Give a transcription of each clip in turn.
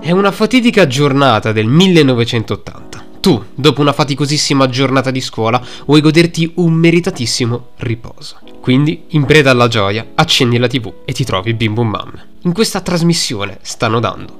È una fatidica giornata del 1980. Tu, dopo una faticosissima giornata di scuola, vuoi goderti un meritatissimo riposo. Quindi, in preda alla gioia, accendi la TV e ti trovi Bim Bum Bam. In questa trasmissione stanno dando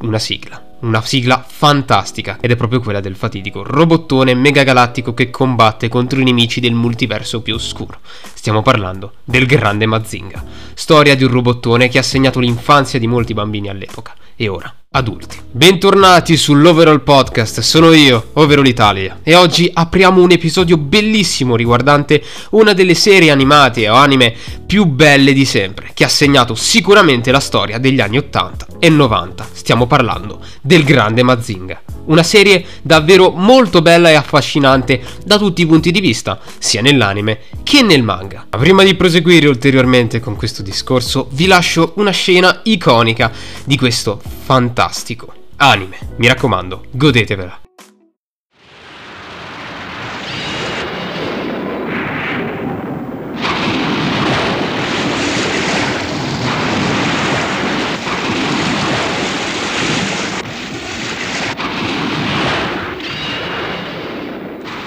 una sigla. Una sigla fantastica ed è proprio quella del fatidico robottone megagalattico che combatte contro i nemici del multiverso più oscuro. Stiamo parlando del grande Mazinga, storia di un robottone che ha segnato l'infanzia di molti bambini all'epoca e ora adulti. Bentornati sull'Overall Podcast, sono io, Overall Italia, e oggi apriamo un episodio bellissimo riguardante una delle serie animate o anime più belle di sempre, che ha segnato sicuramente la storia degli anni 80 e 90. Stiamo parlando del grande Mazinga. Una serie davvero molto bella e affascinante da tutti i punti di vista, sia nell'anime che nel manga. Ma prima di proseguire ulteriormente con questo discorso, vi lascio una scena iconica di questo fantastico anime. Mi raccomando, godetevela.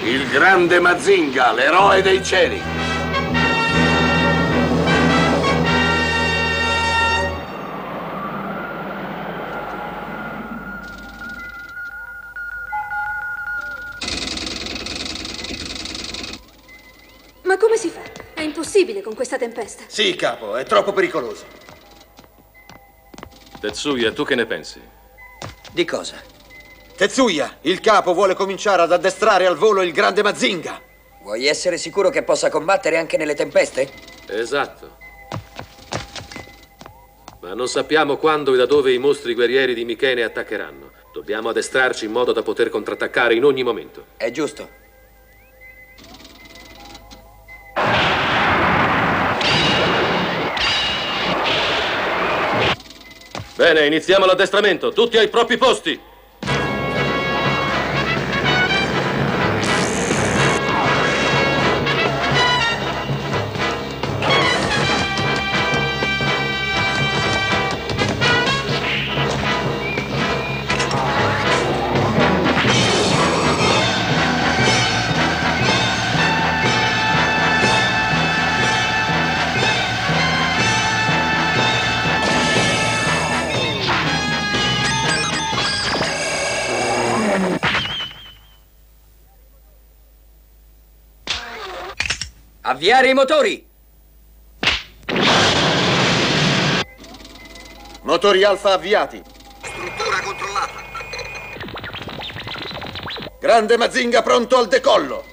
Il grande Mazinga, l'eroe dei cieli. Ma come si fa? È impossibile con questa tempesta. Sì, capo, è troppo pericoloso. Tetsuya, tu che ne pensi? Di cosa? Tetsuya, il capo vuole cominciare ad addestrare al volo il grande Mazinga. Vuoi essere sicuro che possa combattere anche nelle tempeste? Esatto. Ma non sappiamo quando e da dove i mostri guerrieri di Michene attaccheranno. Dobbiamo addestrarci in modo da poter contrattaccare in ogni momento. È giusto. Bene, iniziamo l'addestramento. Tutti ai propri posti. Avviare i motori! Motori alfa avviati. Struttura controllata. Grande Mazinga pronto al decollo.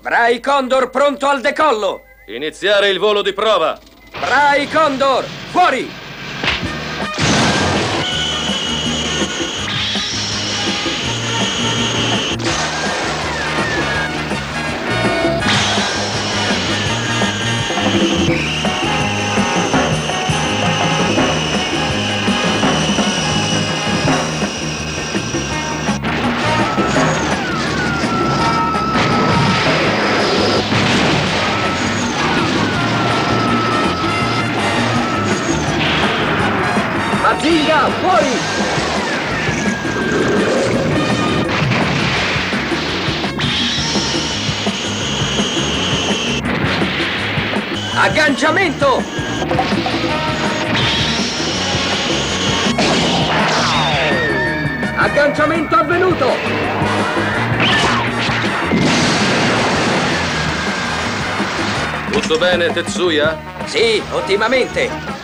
Brai Condor pronto al decollo! Iniziare il volo di prova. Brai Condor, fuori! Mazinga, fuori! Agganciamento! Agganciamento avvenuto! Tutto bene, Tetsuya? Sì, ottimamente!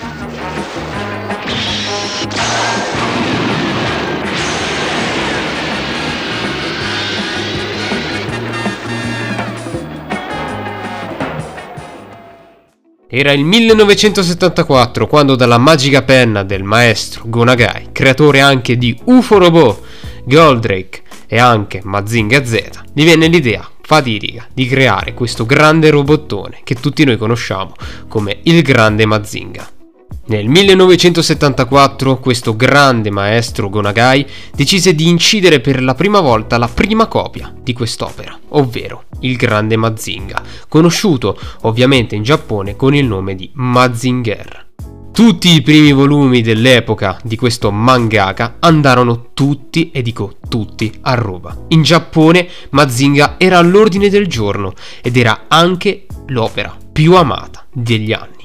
Era il 1974 quando dalla magica penna del maestro Gonagai, creatore anche di UFO Robot, Goldrake e anche Mazinga Z, gli venne l'idea fatidica di creare questo grande robottone che tutti noi conosciamo come il grande Mazinga. Nel 1974 questo grande maestro Gonagai decise di incidere per la prima volta la prima copia di quest'opera, ovvero il grande Mazinga, conosciuto ovviamente in Giappone con il nome di Mazinger. Tutti i primi volumi dell'epoca di questo mangaka andarono tutti, e dico tutti, a Roma. In Giappone Mazinga era all'ordine del giorno ed era anche l'opera più amata degli anni.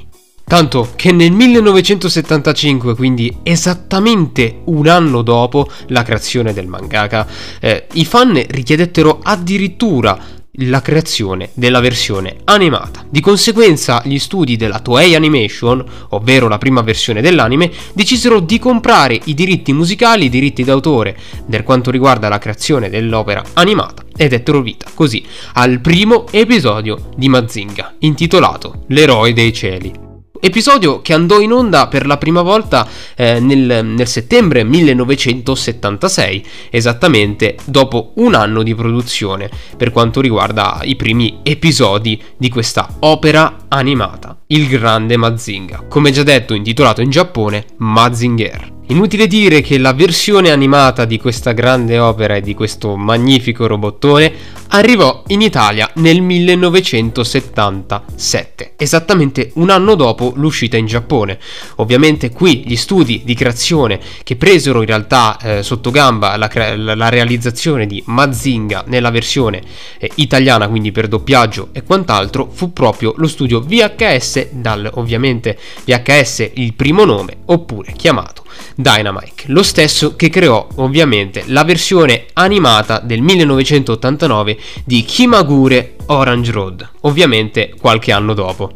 Tanto che nel 1975, quindi esattamente un anno dopo la creazione del mangaka, eh, i fan richiedettero addirittura la creazione della versione animata. Di conseguenza gli studi della Toei Animation, ovvero la prima versione dell'anime, decisero di comprare i diritti musicali, i diritti d'autore per quanto riguarda la creazione dell'opera animata e dettero vita così al primo episodio di Mazinga, intitolato L'eroe dei cieli. Episodio che andò in onda per la prima volta eh, nel, nel, settembre 1976, esattamente dopo un anno di produzione per quanto riguarda i primi episodi di questa opera animata, Il Grande Mazinga, come già detto intitolato in Giappone Mazinger. Inutile dire che la versione animata di questa grande opera e di questo magnifico robottone arrivò in Italia nel 1977, esattamente un anno dopo l'uscita in Giappone. Ovviamente qui gli studi di creazione che presero in realtà eh, sotto gamba la, la, realizzazione di Mazinga nella versione eh, italiana, quindi per doppiaggio e quant'altro, fu proprio lo studio VHS, dal ovviamente VHS il primo nome, oppure chiamato Dynamite, lo stesso che creò ovviamente la versione animata del 1989 di Kimagure Orange Road, ovviamente qualche anno dopo.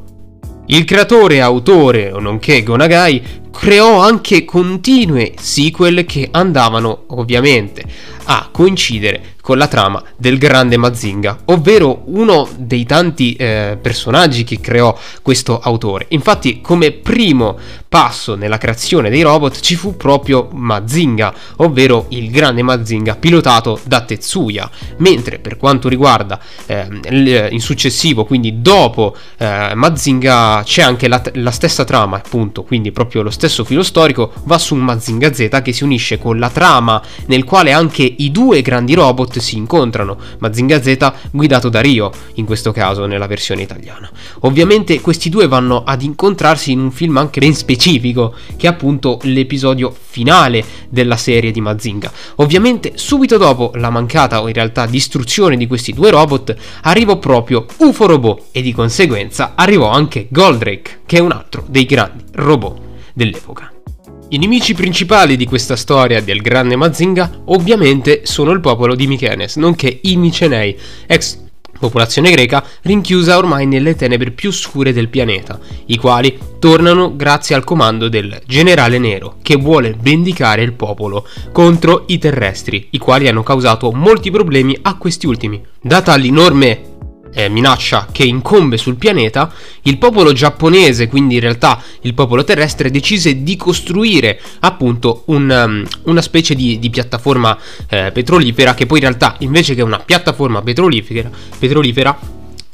Il creatore e autore, nonché Gonagai, creò anche continue sequel che andavano ovviamente a coincidere con la trama del grande Mazinga, ovvero uno dei tanti eh, personaggi che creò questo autore. Infatti, come primo passo nella creazione dei robot ci fu proprio Mazinga, ovvero il grande Mazinga pilotato da Tetsuya, mentre per quanto riguarda eh, in successivo, quindi dopo eh, Mazinga, c'è anche la, la stessa trama, appunto, quindi proprio lo stesso filo storico va su Mazinga Z che si unisce con la trama nel quale anche i due grandi robot si incontrano, Mazinga Z guidato da Rio, in questo caso nella versione italiana. Ovviamente questi due vanno ad incontrarsi in un film anche ben specifico, che è appunto l'episodio finale della serie di Mazinga. Ovviamente subito dopo la mancata o in realtà distruzione di questi due robot arrivò proprio UFO Robot e di conseguenza arrivò anche Goldrake, che è un altro dei grandi robot dell'epoca. I nemici principali di questa storia del grande Mazinga ovviamente sono il popolo di Mykenes, nonché i Micenei, ex popolazione greca rinchiusa ormai nelle tenebre più scure del pianeta, i quali tornano grazie al comando del generale nero che vuole vendicare il popolo contro i terrestri, i quali hanno causato molti problemi a questi ultimi. Data l'enorme eh, minaccia che incombe sul pianeta, il popolo giapponese, quindi in realtà il popolo terrestre, decise di costruire appunto un, um, una specie di, di piattaforma eh, petrolifera che poi in realtà invece che una piattaforma petrolifera, petrolifera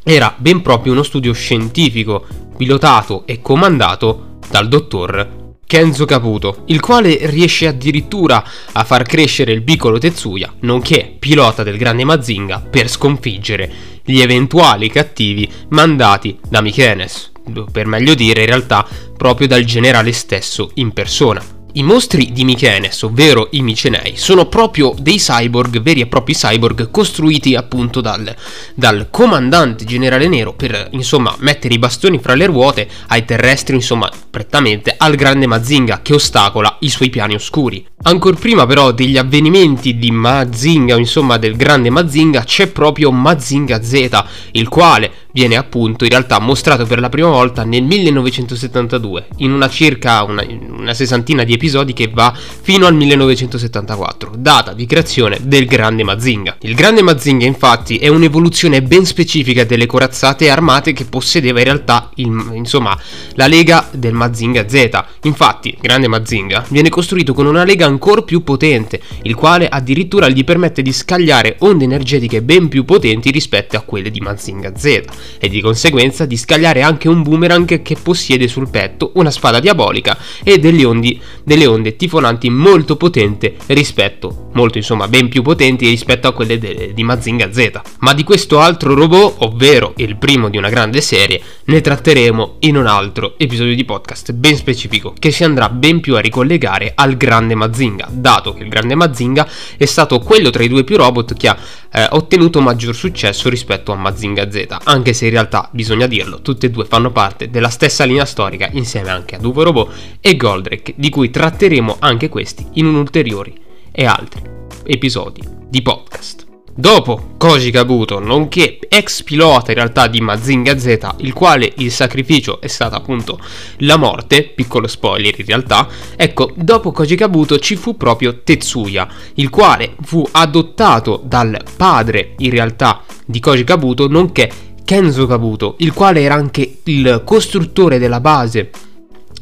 era ben proprio uno studio scientifico pilotato e comandato dal dottor Kenzo Caputo, il quale riesce addirittura a far crescere il piccolo Tetsuya, nonché pilota del grande Mazinga, per sconfiggere gli eventuali cattivi mandati da Mikenes, per meglio dire in realtà proprio dal generale stesso in persona. I mostri di Mykenes, ovvero i Micenei, sono proprio dei cyborg, veri e propri cyborg, costruiti appunto dal, dal, comandante generale nero per, insomma, mettere i bastoni fra le ruote ai terrestri, insomma, prettamente al grande Mazinga che ostacola i suoi piani oscuri. Ancora prima però degli avvenimenti di Mazinga, insomma del grande Mazinga, c'è proprio Mazinga Z, il quale viene appunto in realtà mostrato per la prima volta nel 1972, in una circa una, una sessantina di episodi che va fino al 1974, data di creazione del grande Mazinga. Il grande Mazinga infatti è un'evoluzione ben specifica delle corazzate armate che possedeva in realtà il, insomma la lega del Mazinga Z. Infatti, grande Mazinga viene costruito con una lega ancora più potente, il quale addirittura gli permette di scagliare onde energetiche ben più potenti rispetto a quelle di Mazinga Z e di conseguenza di scagliare anche un boomerang che possiede sul petto una spada diabolica e delle, ondi, delle onde tifonanti molto potenti rispetto, molto insomma ben più potenti rispetto a quelle de, di Mazinga Z. Ma di questo altro robot, ovvero il primo di una grande serie, ne tratteremo in un altro episodio di podcast ben specifico che si andrà ben più a ricollegare al grande Mazinga, dato che il grande Mazinga è stato quello tra i due più robot che ha eh, ottenuto maggior successo rispetto a Mazinga Z, anche se in realtà bisogna dirlo, tutte e due fanno parte della stessa linea storica insieme anche a Duvo Robot e Goldrake, di cui tratteremo anche questi in un ulteriore e altri episodi di podcast. Dopo Koji Kabuto, nonché ex pilota in realtà di Mazinga Z, il quale il sacrificio è stata appunto la morte, piccolo spoiler in realtà, ecco, dopo Koji Kabuto ci fu proprio Tetsuya, il quale fu adottato dal padre in realtà di Koji Kabuto, nonché Kenzo Kabuto, il quale era anche il costruttore della base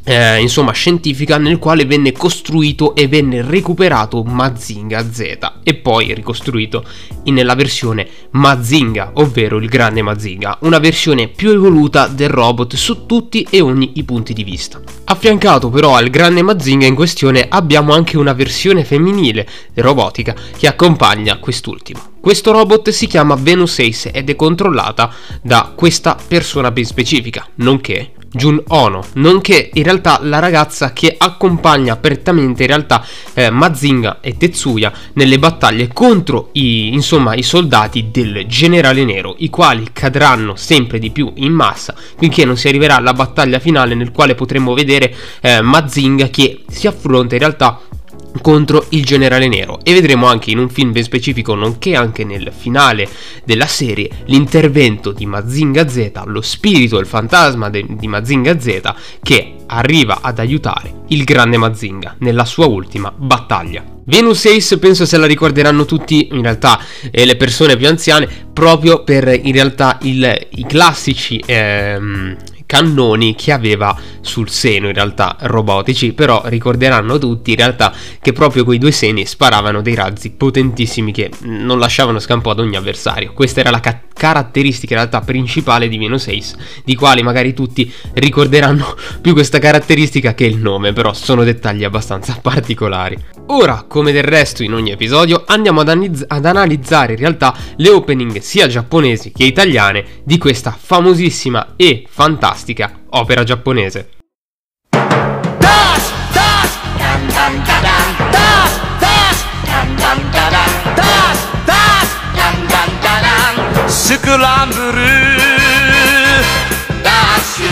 eh, insomma scientifica nel quale venne costruito e venne recuperato Mazinga Z e poi ricostruito nella versione Mazinga, ovvero il grande Mazinga, una versione più evoluta del robot su tutti e ogni i punti di vista. Affiancato però al grande Mazinga in questione abbiamo anche una versione femminile robotica che accompagna quest'ultimo. Questo robot si chiama Venus Ace ed è controllata da questa persona ben specifica, nonché Jun Ono, nonché in realtà la ragazza che accompagna apertamente in realtà eh, Mazinga e Tetsuya nelle battaglie contro i, insomma, i soldati del generale nero, i quali cadranno sempre di più in massa finché non si arriverà alla battaglia finale nel quale potremo vedere eh, Mazinga che si affronta in realtà contro il generale nero e vedremo anche in un film ben specifico nonché anche nel finale della serie l'intervento di Mazinga Z, lo spirito, il fantasma de- di Mazinga Z che arriva ad aiutare il grande Mazinga nella sua ultima battaglia. Venus Ace penso se la ricorderanno tutti, in realtà eh, le persone più anziane, proprio per in realtà il, i classici ehm, cannoni che aveva sul seno in realtà robotici però ricorderanno tutti in realtà che proprio quei due seni sparavano dei razzi potentissimi che non lasciavano scampo ad ogni avversario. Questa era la ca- caratteristica in realtà principale di Venus Ace di quali magari tutti ricorderanno più questa caratteristica che il nome però sono dettagli abbastanza particolari. Ora come del resto in ogni episodio andiamo ad, anizz- ad analizzare in realtà le opening sia giapponesi che italiane di questa famosissima e fantastica fantastica opera giapponese. スクランブルダッシ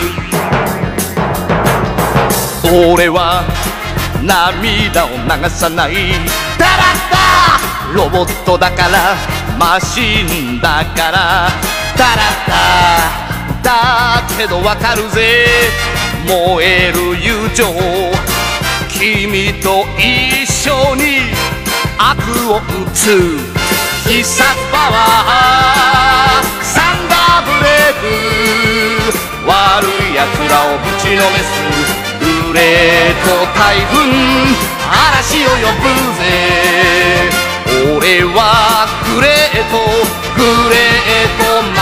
ュ俺は涙を流さないタラッタロボットだからマシンだからタラッタ だけどわかるぜ。燃える友情君と一緒に悪を打つ。必殺パワーサンダーブレイク。悪い奴らをぶちのめす。グレート台風嵐を呼ぶぜ。俺はグレートグレート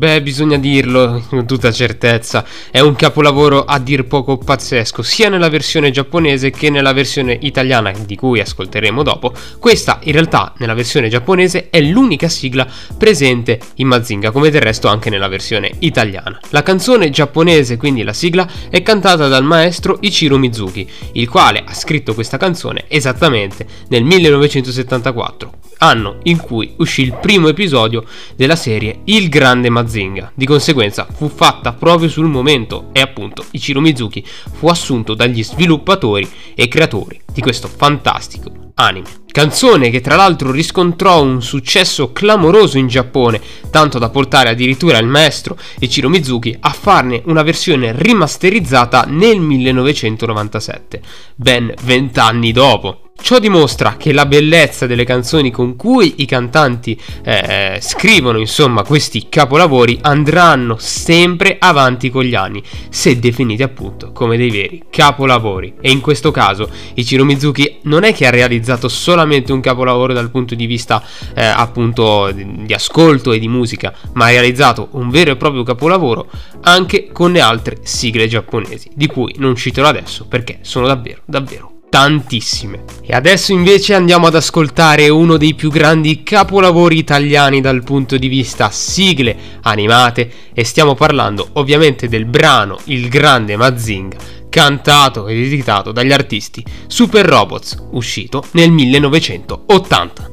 Beh, bisogna dirlo con tutta certezza, è un capolavoro a dir poco pazzesco, sia nella versione giapponese che nella versione italiana, di cui ascolteremo dopo. Questa, in realtà, nella versione giapponese è l'unica sigla presente in Mazinga, come del resto anche nella versione italiana. La canzone giapponese, quindi la sigla, è cantata dal maestro Ichiro Mizuki, il quale ha scritto questa canzone esattamente nel 1974 anno in cui uscì il primo episodio della serie Il Grande Mazinga. Di conseguenza fu fatta proprio sul momento e appunto Ichiro Mizuki fu assunto dagli sviluppatori e creatori di questo fantastico anime. Canzone che tra l'altro riscontrò un successo clamoroso in Giappone, tanto da portare addirittura il maestro Ichiro Mizuki a farne una versione rimasterizzata nel 1997, ben vent'anni dopo. Ciò dimostra che la bellezza delle canzoni con cui i cantanti eh, scrivono, insomma, questi capolavori andranno sempre avanti con gli anni, se definiti appunto come dei veri capolavori. E in questo caso Ichiro Mizuki non è che ha realizzato solamente un capolavoro dal punto di vista eh, appunto di ascolto e di musica, ma ha realizzato un vero e proprio capolavoro anche con le altre sigle giapponesi, di cui non citerò adesso perché sono davvero, davvero tantissime. E adesso invece andiamo ad ascoltare uno dei più grandi capolavori italiani dal punto di vista sigle animate e stiamo parlando ovviamente del brano Il grande Mazinga cantato ed editato dagli artisti Super Robots, uscito nel 1980.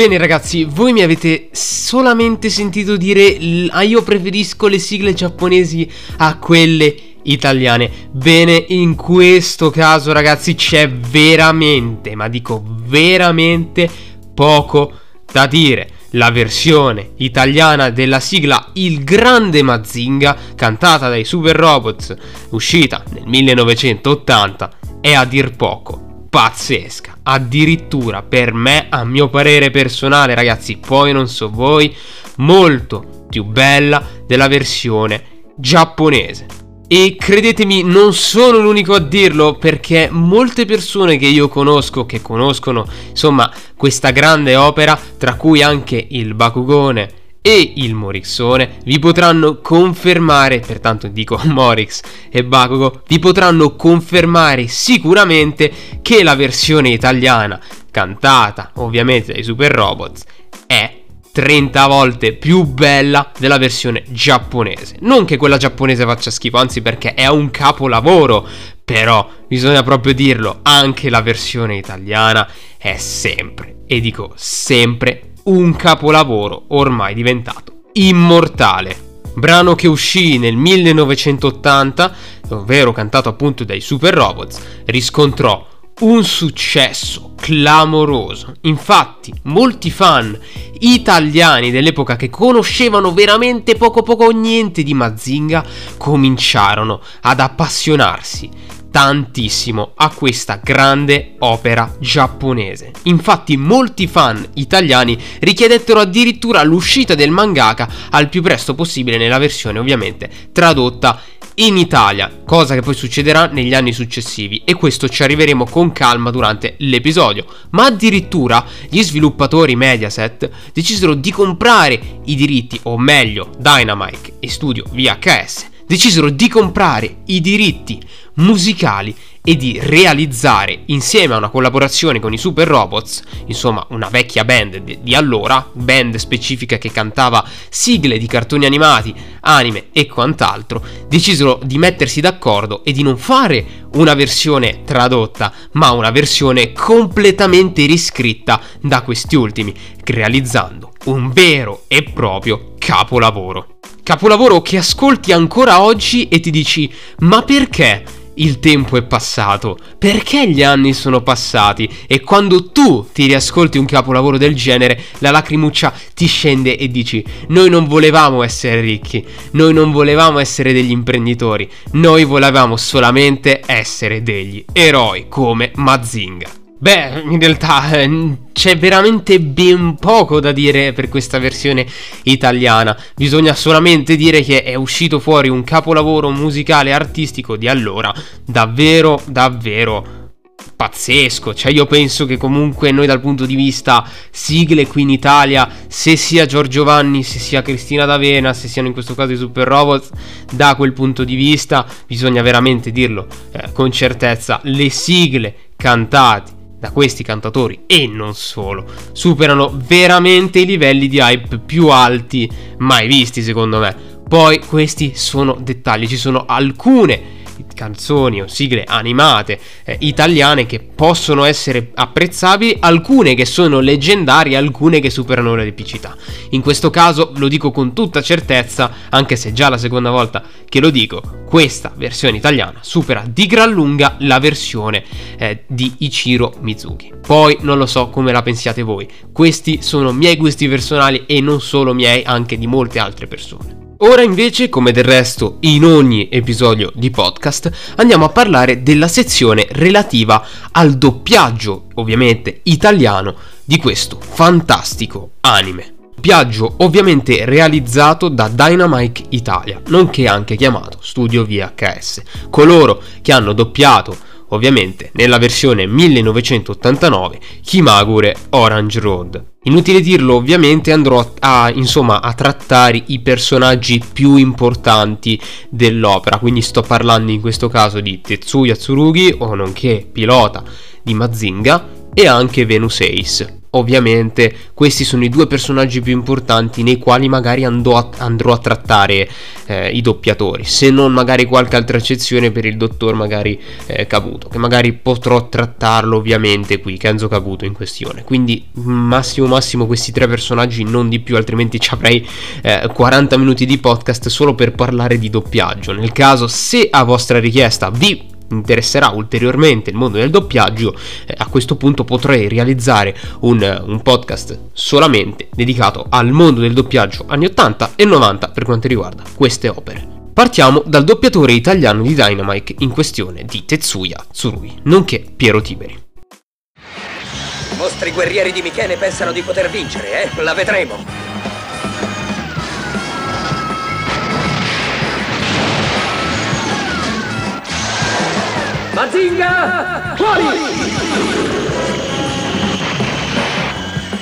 Bene ragazzi, voi mi avete solamente sentito dire ah, io preferisco le sigle giapponesi a quelle italiane. Bene, in questo caso ragazzi c'è veramente, ma dico veramente poco da dire. La versione italiana della sigla Il Grande Mazinga, cantata dai Super Robots, uscita nel 1980, è a dir poco pazzesca. Addirittura per me, a mio parere personale, ragazzi, poi non so voi, molto più bella della versione giapponese. E credetemi, non sono l'unico a dirlo perché molte persone che io conosco, che conoscono insomma questa grande opera, tra cui anche il Bakugone e il Morixone vi potranno confermare, pertanto dico Morix e Bakugo, vi potranno confermare sicuramente che la versione italiana, cantata ovviamente dai Super Robots, è 30 volte più bella della versione giapponese. Non che quella giapponese faccia schifo, anzi perché è un capolavoro, però bisogna proprio dirlo, anche la versione italiana è sempre, e dico sempre, un capolavoro ormai diventato immortale. Brano che uscì nel 1980, ovvero cantato appunto dai Super Robots, riscontrò un successo clamoroso. Infatti, molti fan italiani dell'epoca che conoscevano veramente poco poco niente di Mazinga cominciarono ad appassionarsi tantissimo a questa grande opera giapponese. Infatti molti fan italiani richiedettero addirittura l'uscita del mangaka al più presto possibile nella versione ovviamente tradotta in Italia, cosa che poi succederà negli anni successivi e questo ci arriveremo con calma durante l'episodio. Ma addirittura gli sviluppatori Mediaset decisero di comprare i diritti, o meglio Dynamite e Studio VHS, decisero di comprare i diritti musicali e di realizzare insieme a una collaborazione con i Super Robots, insomma una vecchia band di allora, band specifica che cantava sigle di cartoni animati, anime e quant'altro, decisero di mettersi d'accordo e di non fare una versione tradotta, ma una versione completamente riscritta da questi ultimi, realizzando un vero e proprio capolavoro. Capolavoro che ascolti ancora oggi e ti dici ma perché? il tempo è passato, perché gli anni sono passati e quando tu ti riascolti un capolavoro del genere, la lacrimuccia ti scende e dici noi non volevamo essere ricchi, noi non volevamo essere degli imprenditori, noi volevamo solamente essere degli eroi come Mazinga. Beh, in realtà eh, c'è veramente ben poco da dire per questa versione italiana. Bisogna solamente dire che è uscito fuori un capolavoro musicale artistico di allora davvero, davvero pazzesco. Cioè, io penso che comunque noi, dal punto di vista sigle qui in Italia, se sia Giorgio Vanni, se sia Cristina D'Avena, se siano in questo caso i Super Robots, da quel punto di vista bisogna veramente dirlo eh, con certezza: le sigle cantate da questi cantatori e non solo superano veramente i livelli di hype più alti mai visti secondo me. Poi questi sono dettagli, ci sono alcune canzoni o sigle animate eh, italiane che possono essere apprezzabili, alcune che sono leggendarie, alcune che superano l'epicità. In questo caso lo dico con tutta certezza, anche se già la seconda volta che lo dico, questa versione italiana supera di gran lunga la versione eh, di Ichiro Mizuki. Poi non lo so come la pensiate voi, questi sono miei gusti personali e non solo miei, anche di molte altre persone. Ora invece, come del resto in ogni episodio di podcast, andiamo a parlare della sezione relativa al doppiaggio, ovviamente italiano, di questo fantastico anime. Doppiaggio ovviamente realizzato da Dynamite Italia, nonché anche chiamato Studio VHS. Coloro che hanno doppiato ovviamente nella versione 1989 Kimagure Orange Road. Inutile dirlo, ovviamente andrò a, insomma, a trattare i personaggi più importanti dell'opera, quindi sto parlando in questo caso di Tetsuya Tsurugi, o nonché pilota di Mazinga, e anche Venus Ace. Ovviamente questi sono i due personaggi più importanti nei quali magari a, andrò a trattare eh, i doppiatori, se non magari qualche altra eccezione per il dottor magari eh, Caputo, che magari potrò trattarlo ovviamente qui, Kenzo Caputo in questione. Quindi massimo massimo questi tre personaggi, non di più, altrimenti ci avrei eh, 40 minuti di podcast solo per parlare di doppiaggio. Nel caso se a vostra richiesta vi interesserà ulteriormente il mondo del doppiaggio, eh, a questo punto potrei realizzare un, un, podcast solamente dedicato al mondo del doppiaggio anni 80 e 90 per quanto riguarda queste opere. Partiamo dal doppiatore italiano di Dynamite in questione di Tetsuya Tsurui, nonché Piero Tiberi. I vostri guerrieri di Michele pensano di poter vincere, eh? La vedremo! Mazinga! Fuori!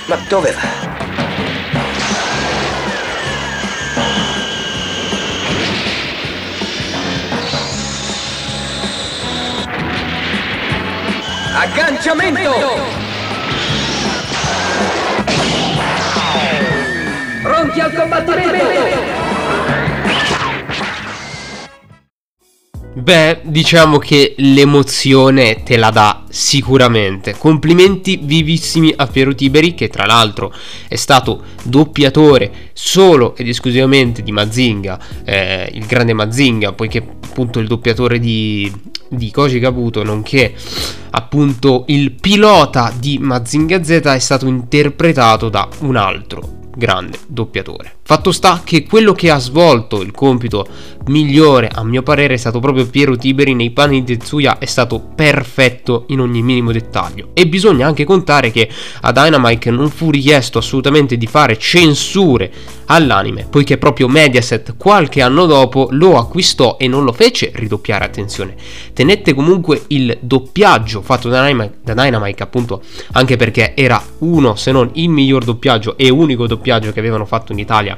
Ma dove va? Agganciamento! Pronti al combattimento! Beh, diciamo che l'emozione te la dà sicuramente. Complimenti vivissimi a Piero Tiberi, che tra l'altro è stato doppiatore solo ed esclusivamente di Mazinga, eh, il grande Mazinga, poiché appunto il doppiatore di, di Koji Kabuto, nonché appunto il pilota di Mazinga Z è stato interpretato da un altro grande doppiatore. Fatto sta che quello che ha svolto il compito migliore, a mio parere, è stato proprio Piero Tiberi nei panni di Tetsuya, è stato perfetto in ogni minimo dettaglio. E bisogna anche contare che a Dynamite non fu richiesto assolutamente di fare censure all'anime, poiché proprio Mediaset qualche anno dopo lo acquistò e non lo fece ridoppiare, attenzione. Tenette comunque il doppiaggio fatto da Dynamite, da Dynamite appunto, anche perché era uno, se non il miglior doppiaggio e unico doppiaggio che avevano fatto in Italia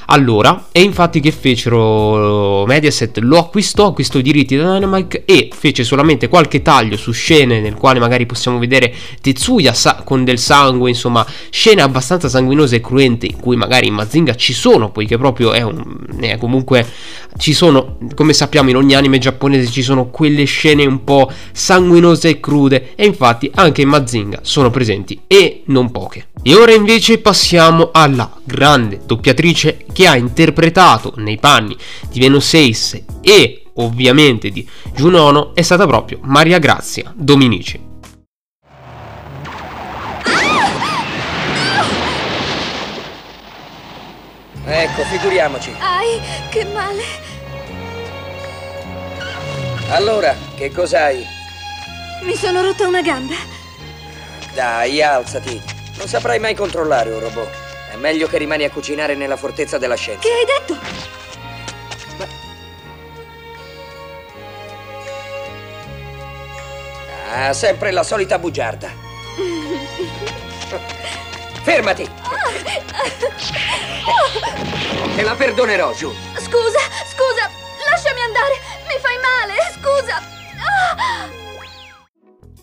allora, e infatti che fecero Mediaset lo acquistò, acquistò i diritti da Dynamite e fece solamente qualche taglio su scene nel quale magari possiamo vedere Tetsuya sa- con del sangue, insomma, scene abbastanza sanguinose e cruente in cui magari in Mazinga ci sono, poiché proprio è un è comunque ci sono, come sappiamo in ogni anime giapponese ci sono quelle scene un po' sanguinose e crude e infatti anche in Mazinga sono presenti e non poche. E ora invece passiamo alla grande doppiatrice che ha interpretato nei panni di Venoseis e ovviamente di Junono è stata proprio Maria Grazia Dominici. Ecco, figuriamoci. Ai, che male. Allora, che cos'hai? Mi sono rotta una gamba. Dai, alzati. Non saprai mai controllare un robot. Meglio che rimani a cucinare nella fortezza della scienza. Che hai detto? Ah, sempre la solita bugiarda. Fermati! Te la perdonerò, giù. Scusa, scusa. Lasciami andare. Mi fai male. Scusa. Ah!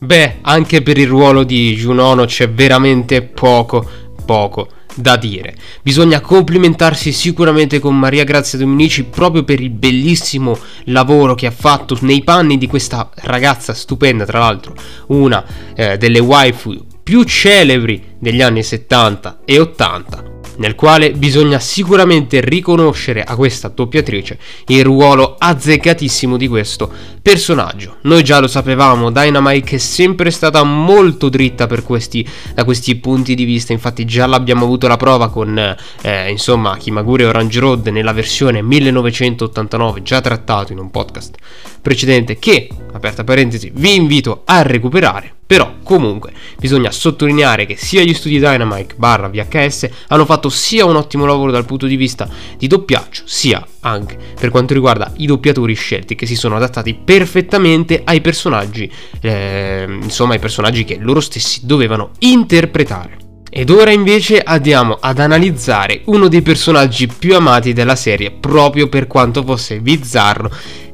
Beh, anche per il ruolo di Junono c'è veramente poco, poco da dire. Bisogna complimentarsi sicuramente con Maria Grazia Dominici proprio per il bellissimo lavoro che ha fatto nei panni di questa ragazza stupenda, tra l'altro, una eh, delle waifu più celebri degli anni 70 e 80 nel quale bisogna sicuramente riconoscere a questa doppiatrice il ruolo azzeccatissimo di questo personaggio. Noi già lo sapevamo, Dynamite è sempre stata molto dritta questi, da questi punti di vista, infatti già l'abbiamo avuto la prova con eh, insomma Kimagure Orange Road nella versione 1989, già trattato in un podcast precedente che, aperta parentesi, vi invito a recuperare. Però comunque bisogna sottolineare che sia gli studi Dynamite barra VHS hanno fatto sia un ottimo lavoro dal punto di vista di doppiaggio, sia anche per quanto riguarda i doppiatori scelti che si sono adattati perfettamente ai personaggi, eh, insomma ai personaggi che loro stessi dovevano interpretare. Ed ora invece andiamo ad analizzare uno dei personaggi più amati della serie proprio per quanto fosse bizzarro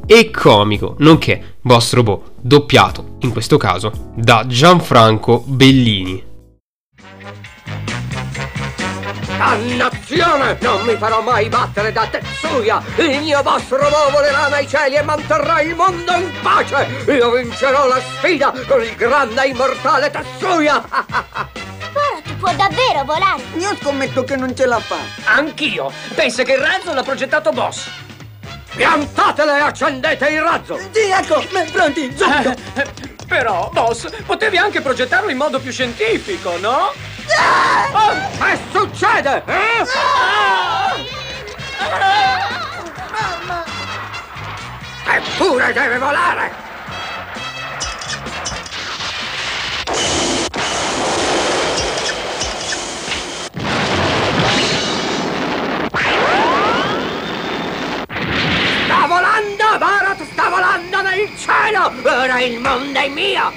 e comico, nonché boss robot, doppiato, in questo caso, da Gianfranco Bellini. Dannazione! Non mi farò mai battere da Tetsuya! Il mio boss robot volerà nei cieli e manterrà il mondo in pace! Io vincerò la sfida con il grande e immortale Tetsuya! Borat può davvero volare! Io scommetto che non ce la fa. Anch'io! Pensa che il razzo l'ha progettato Boss! Piantatele e accendete il razzo! Sì, ecco, pronti, subito. Però, Boss, potevi anche progettarlo in modo più scientifico, no? Che succede? Eh? Eppure deve volare! Sta volando nel cielo! Ora il mondo è mio!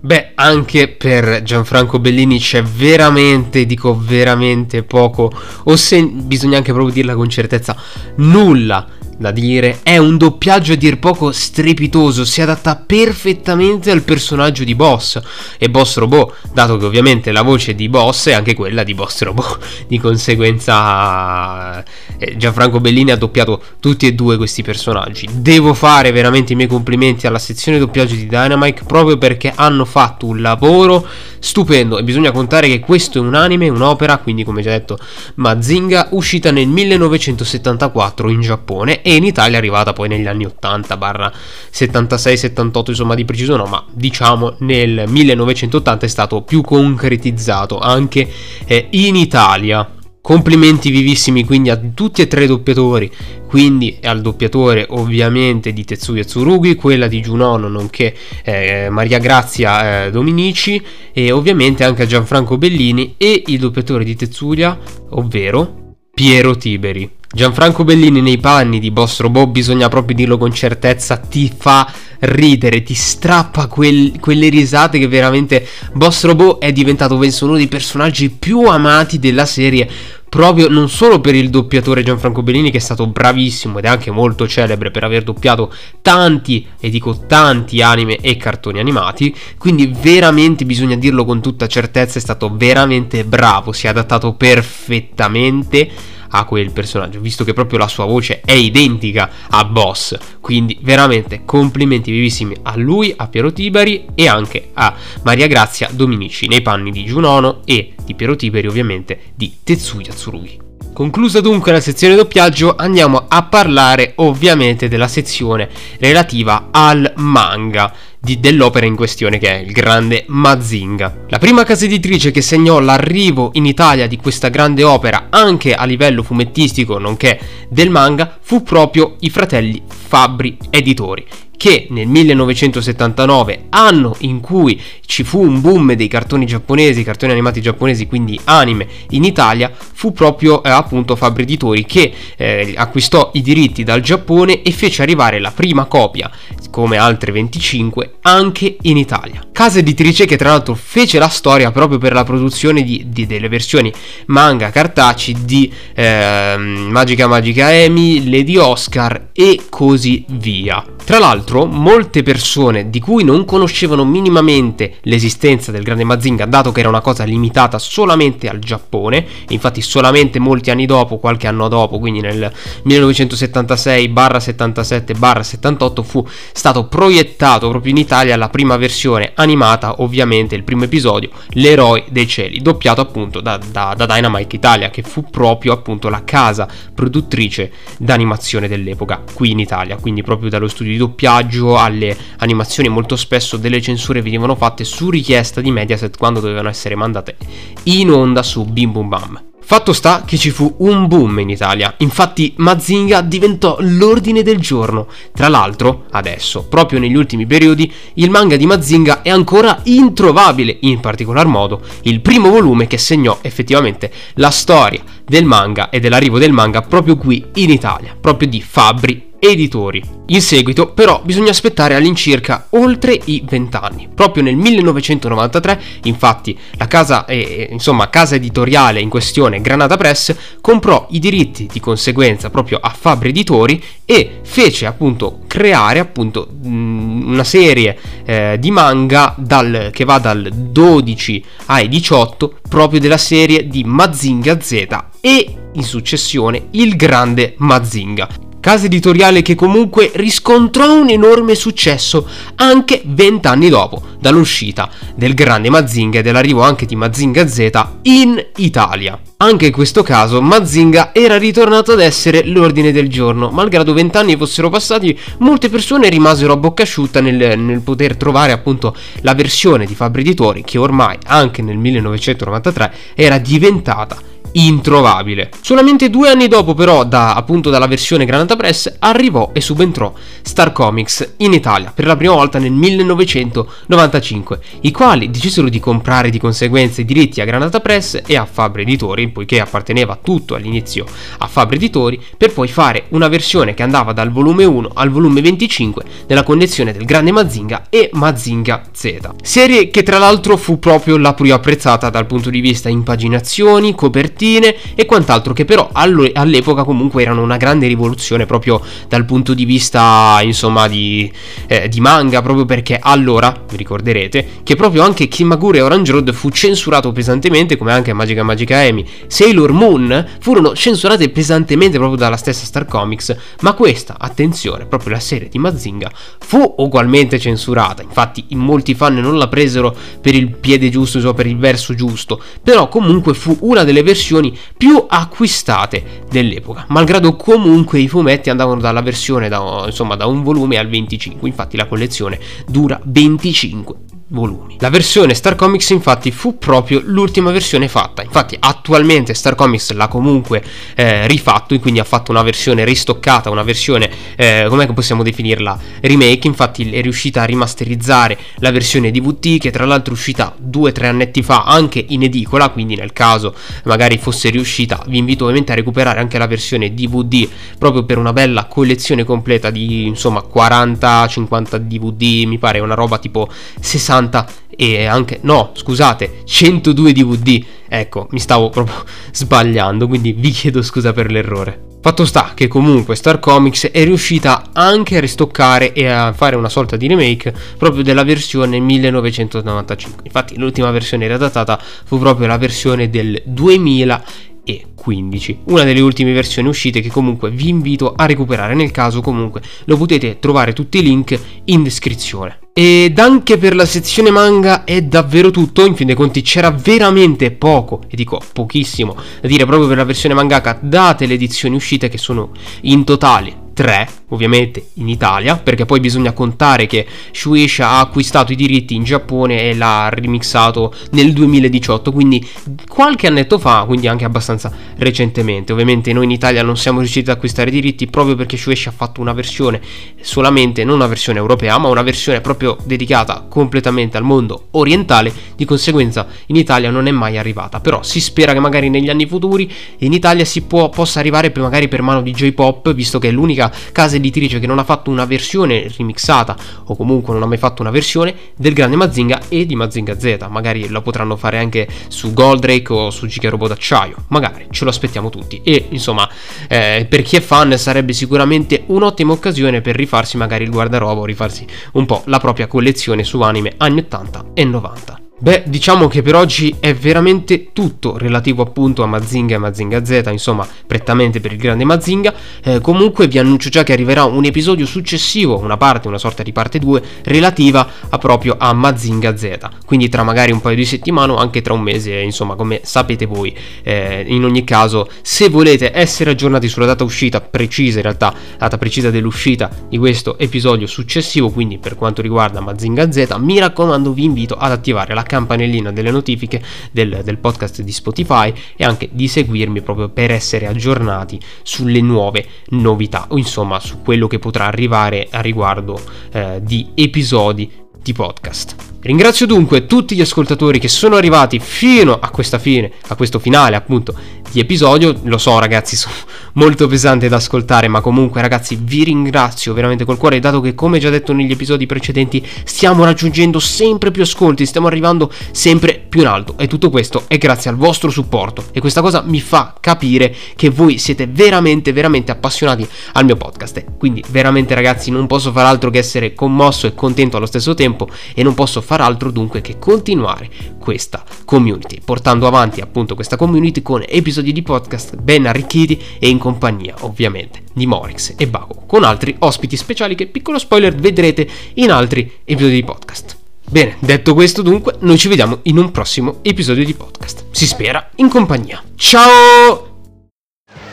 Beh, anche per Gianfranco Bellini c'è veramente, dico veramente poco, o se bisogna anche proprio dirla con certezza, nulla da dire, è un doppiaggio a dir poco strepitoso, si adatta perfettamente al personaggio di Boss. E Boss Robot, dato che ovviamente la voce di Boss è anche quella di Boss Robot, di conseguenza eh, Gianfranco Bellini ha doppiato tutti e due questi personaggi. Devo fare veramente i miei complimenti alla sezione doppiaggio di Dynamite proprio perché hanno fatto un lavoro stupendo. E bisogna contare che questo è un anime, un'opera, quindi come già detto Mazinga, uscita nel 1974 in Giappone e in Italia è arrivata poi negli anni 80 barra 76-78 insomma di preciso no, ma diciamo nel 1980 è stato più concretizzato anche eh, in Italia. Complimenti vivissimi quindi a tutti e tre i doppiatori, quindi al doppiatore ovviamente di Tetsuya Tsurugi, quella di Junono nonché eh, Maria Grazia eh, Dominici e ovviamente anche a Gianfranco Bellini e il doppiatore di Tetsuya, ovvero Piero Tiberi. Gianfranco Bellini nei panni di Boss Robot, bisogna proprio dirlo con certezza, ti fa ridere, ti strappa quel, quelle risate che veramente Boss Robot è diventato penso uno dei personaggi più amati della serie proprio non solo per il doppiatore Gianfranco Bellini che è stato bravissimo ed è anche molto celebre per aver doppiato tanti e dico tanti anime e cartoni animati quindi veramente bisogna dirlo con tutta certezza è stato veramente bravo si è adattato perfettamente a quel personaggio, visto che proprio la sua voce è identica a Boss. Quindi veramente complimenti vivissimi a lui, a Piero Tiberi e anche a Maria Grazia Dominici nei panni di Junono e di Piero Tiberi ovviamente di Tetsuya Tsurugi. Conclusa dunque la sezione doppiaggio, andiamo a parlare ovviamente della sezione relativa al manga di, dell'opera in questione che è il grande Mazinga. La prima casa editrice che segnò l'arrivo in Italia di questa grande opera anche a livello fumettistico nonché del manga fu proprio i fratelli Fabbri Editori che nel 1979, anno in cui ci fu un boom dei cartoni giapponesi, cartoni animati giapponesi, quindi anime in Italia, fu proprio eh, appunto Fabri Editori che eh, acquistò i diritti dal Giappone e fece arrivare la prima copia, come altre 25, anche in Italia. Casa editrice che tra l'altro fece la storia proprio per la produzione di, di, delle versioni manga cartacei di eh, Magica Magica Amy, Lady Oscar e così via. Tra l'altro, molte persone di cui non conoscevano minimamente l'esistenza del grande Mazinga, dato che era una cosa limitata solamente al Giappone, infatti solamente molti anni dopo, qualche anno dopo, quindi nel 1976-77-78, fu stato proiettato proprio in Italia la prima versione animata, ovviamente il primo episodio, L'eroe dei cieli, doppiato appunto da, da, da Dynamite Italia, che fu proprio appunto la casa produttrice d'animazione dell'epoca qui in Italia, quindi proprio dallo studio di doppiaggio alle animazioni molto spesso delle censure venivano fatte su richiesta di Mediaset quando dovevano essere mandate in onda su Bim Bum Bam. Fatto sta che ci fu un boom in Italia, infatti Mazinga diventò l'ordine del giorno. Tra l'altro, adesso, proprio negli ultimi periodi, il manga di Mazinga è ancora introvabile, in particolar modo il primo volume che segnò effettivamente la storia del manga e dell'arrivo del manga proprio qui in Italia, proprio di Fabri editori. In seguito però bisogna aspettare all'incirca oltre i 20 anni. Proprio nel 1993, infatti, la casa, eh, insomma, casa editoriale in questione, Granada Press, comprò i diritti di conseguenza proprio a Fabri Editori e fece appunto creare appunto una serie eh, di manga dal, che va dal 12 ai 18 proprio della serie di Mazinga Z e in successione il grande Mazinga casa editoriale che comunque riscontrò un enorme successo anche vent'anni dopo dall'uscita del grande Mazinga e dell'arrivo anche di Mazinga Z in Italia. Anche in questo caso Mazinga era ritornato ad essere l'ordine del giorno, malgrado vent'anni fossero passati, molte persone rimasero a bocca asciutta nel, nel poter trovare appunto la versione di Fabri Editori che ormai anche nel 1993 era diventata introvabile. Solamente due anni dopo però da, appunto dalla versione Granata Press arrivò e subentrò Star Comics in Italia per la prima volta nel 1995, i quali decisero di comprare di conseguenza i diritti a Granata Press e a Fabre Editori, poiché apparteneva tutto all'inizio a Fabre Editori, per poi fare una versione che andava dal volume 1 al volume 25 nella connessione del grande Mazinga e Mazinga Z. Serie che tra l'altro fu proprio la più apprezzata dal punto di vista impaginazioni, copertine, copertine e quant'altro che però all'epoca comunque erano una grande rivoluzione proprio dal punto di vista insomma di, eh, di manga proprio perché allora vi ricorderete che proprio anche Kimagure Orange Road fu censurato pesantemente come anche Magica Magica Amy Sailor Moon furono censurate pesantemente proprio dalla stessa Star Comics ma questa attenzione proprio la serie di Mazinga fu ugualmente censurata. Infatti in molti fan non la presero per il piede giusto insomma per il verso giusto però comunque fu una delle versioni più acquistate dell'epoca malgrado comunque i fumetti andavano dalla versione da, insomma da un volume al 25 infatti la collezione dura 25 volumi. La versione Star Comics infatti fu proprio l'ultima versione fatta, infatti attualmente Star Comics l'ha comunque eh, rifatto, quindi ha fatto una versione ristoccata, una versione, eh, come possiamo definirla, remake, infatti è riuscita a rimasterizzare la versione DVD che tra l'altro è uscita due o tre annetti fa anche in edicola, quindi nel caso magari fosse riuscita vi invito ovviamente a recuperare anche la versione DVD proprio per una bella collezione completa di insomma 40-50 DVD, mi pare una roba tipo 60 60 e anche no, scusate, 102 DVD. Ecco, mi stavo proprio sbagliando, quindi vi chiedo scusa per l'errore. Fatto sta che comunque Star Comics è riuscita anche a ristoccare e a fare una sorta di remake proprio della versione 1995. Infatti l'ultima versione redattata fu proprio la versione del 2000 e 15, una delle ultime versioni uscite che comunque vi invito a recuperare. Nel caso comunque lo potete trovare tutti i link in descrizione. Ed anche per la sezione manga è davvero tutto, in fin dei conti c'era veramente poco, e dico pochissimo, da dire proprio per la versione mangaka, date le edizioni uscite che sono in totale 3, ovviamente in Italia, perché poi bisogna contare che Shueisha ha acquistato i diritti in Giappone e l'ha remixato nel 2018, quindi qualche annetto fa, quindi anche abbastanza recentemente. Ovviamente noi in Italia non siamo riusciti ad acquistare i diritti proprio perché Shueisha ha fatto una versione solamente, non una versione europea, ma una versione proprio dedicata completamente al mondo orientale, di conseguenza in Italia non è mai arrivata, però si spera che magari negli anni futuri in Italia si può, possa arrivare magari per mano di J-Pop, visto che è l'unica l'unica casa editrice che non ha fatto una versione remixata o comunque non ha mai fatto una versione del grande Mazinga e di Mazinga Z. Magari la potranno fare anche su Goldrake o su Giga Robot d'acciaio. Magari ce lo aspettiamo tutti. E insomma, eh, per chi è fan sarebbe sicuramente un'ottima occasione per rifarsi magari il guardaroba o rifarsi un po' la propria collezione su anime anni 80 e 90. Beh, diciamo che per oggi è veramente tutto relativo appunto a Mazinga e Mazinga Z, insomma, prettamente per il grande Mazinga. Eh, comunque vi annuncio già che arriverà un episodio successivo, una parte, una sorta di parte 2, relativa a proprio a Mazinga Z. Quindi tra magari un paio di settimane o anche tra un mese, insomma, come sapete voi. Eh, in ogni caso, se volete essere aggiornati sulla data uscita precisa, in realtà, data precisa dell'uscita di questo episodio successivo, quindi per quanto riguarda Mazinga Z, mi raccomando vi invito ad attivare la campanellina delle notifiche del, del podcast di Spotify e anche di seguirmi proprio per essere aggiornati sulle nuove novità o insomma su quello che potrà arrivare a riguardo eh, di episodi di podcast. Ringrazio dunque tutti gli ascoltatori che sono arrivati fino a questa fine, a questo finale appunto di episodio. Lo so ragazzi, sono molto pesante da ascoltare, ma comunque ragazzi vi ringrazio veramente col cuore, dato che come già detto negli episodi precedenti stiamo raggiungendo sempre più ascolti, stiamo arrivando sempre più in alto e tutto questo è grazie al vostro supporto e questa cosa mi fa capire che voi siete veramente veramente appassionati al mio podcast. Quindi veramente ragazzi non posso far altro che essere commosso e contento allo stesso tempo e non posso far altro dunque che continuare questa community, portando avanti appunto questa community con episodi di podcast ben arricchiti e in compagnia ovviamente di Morix e Bago, con altri ospiti speciali che piccolo spoiler vedrete in altri episodi di podcast. Bene, detto questo dunque, noi ci vediamo in un prossimo episodio di podcast. Si spera in compagnia. Ciao!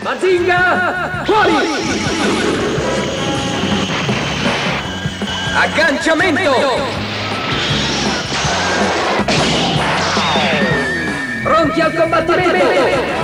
Mazinga! Fuori! Agganciamento! Pronti al combattimento!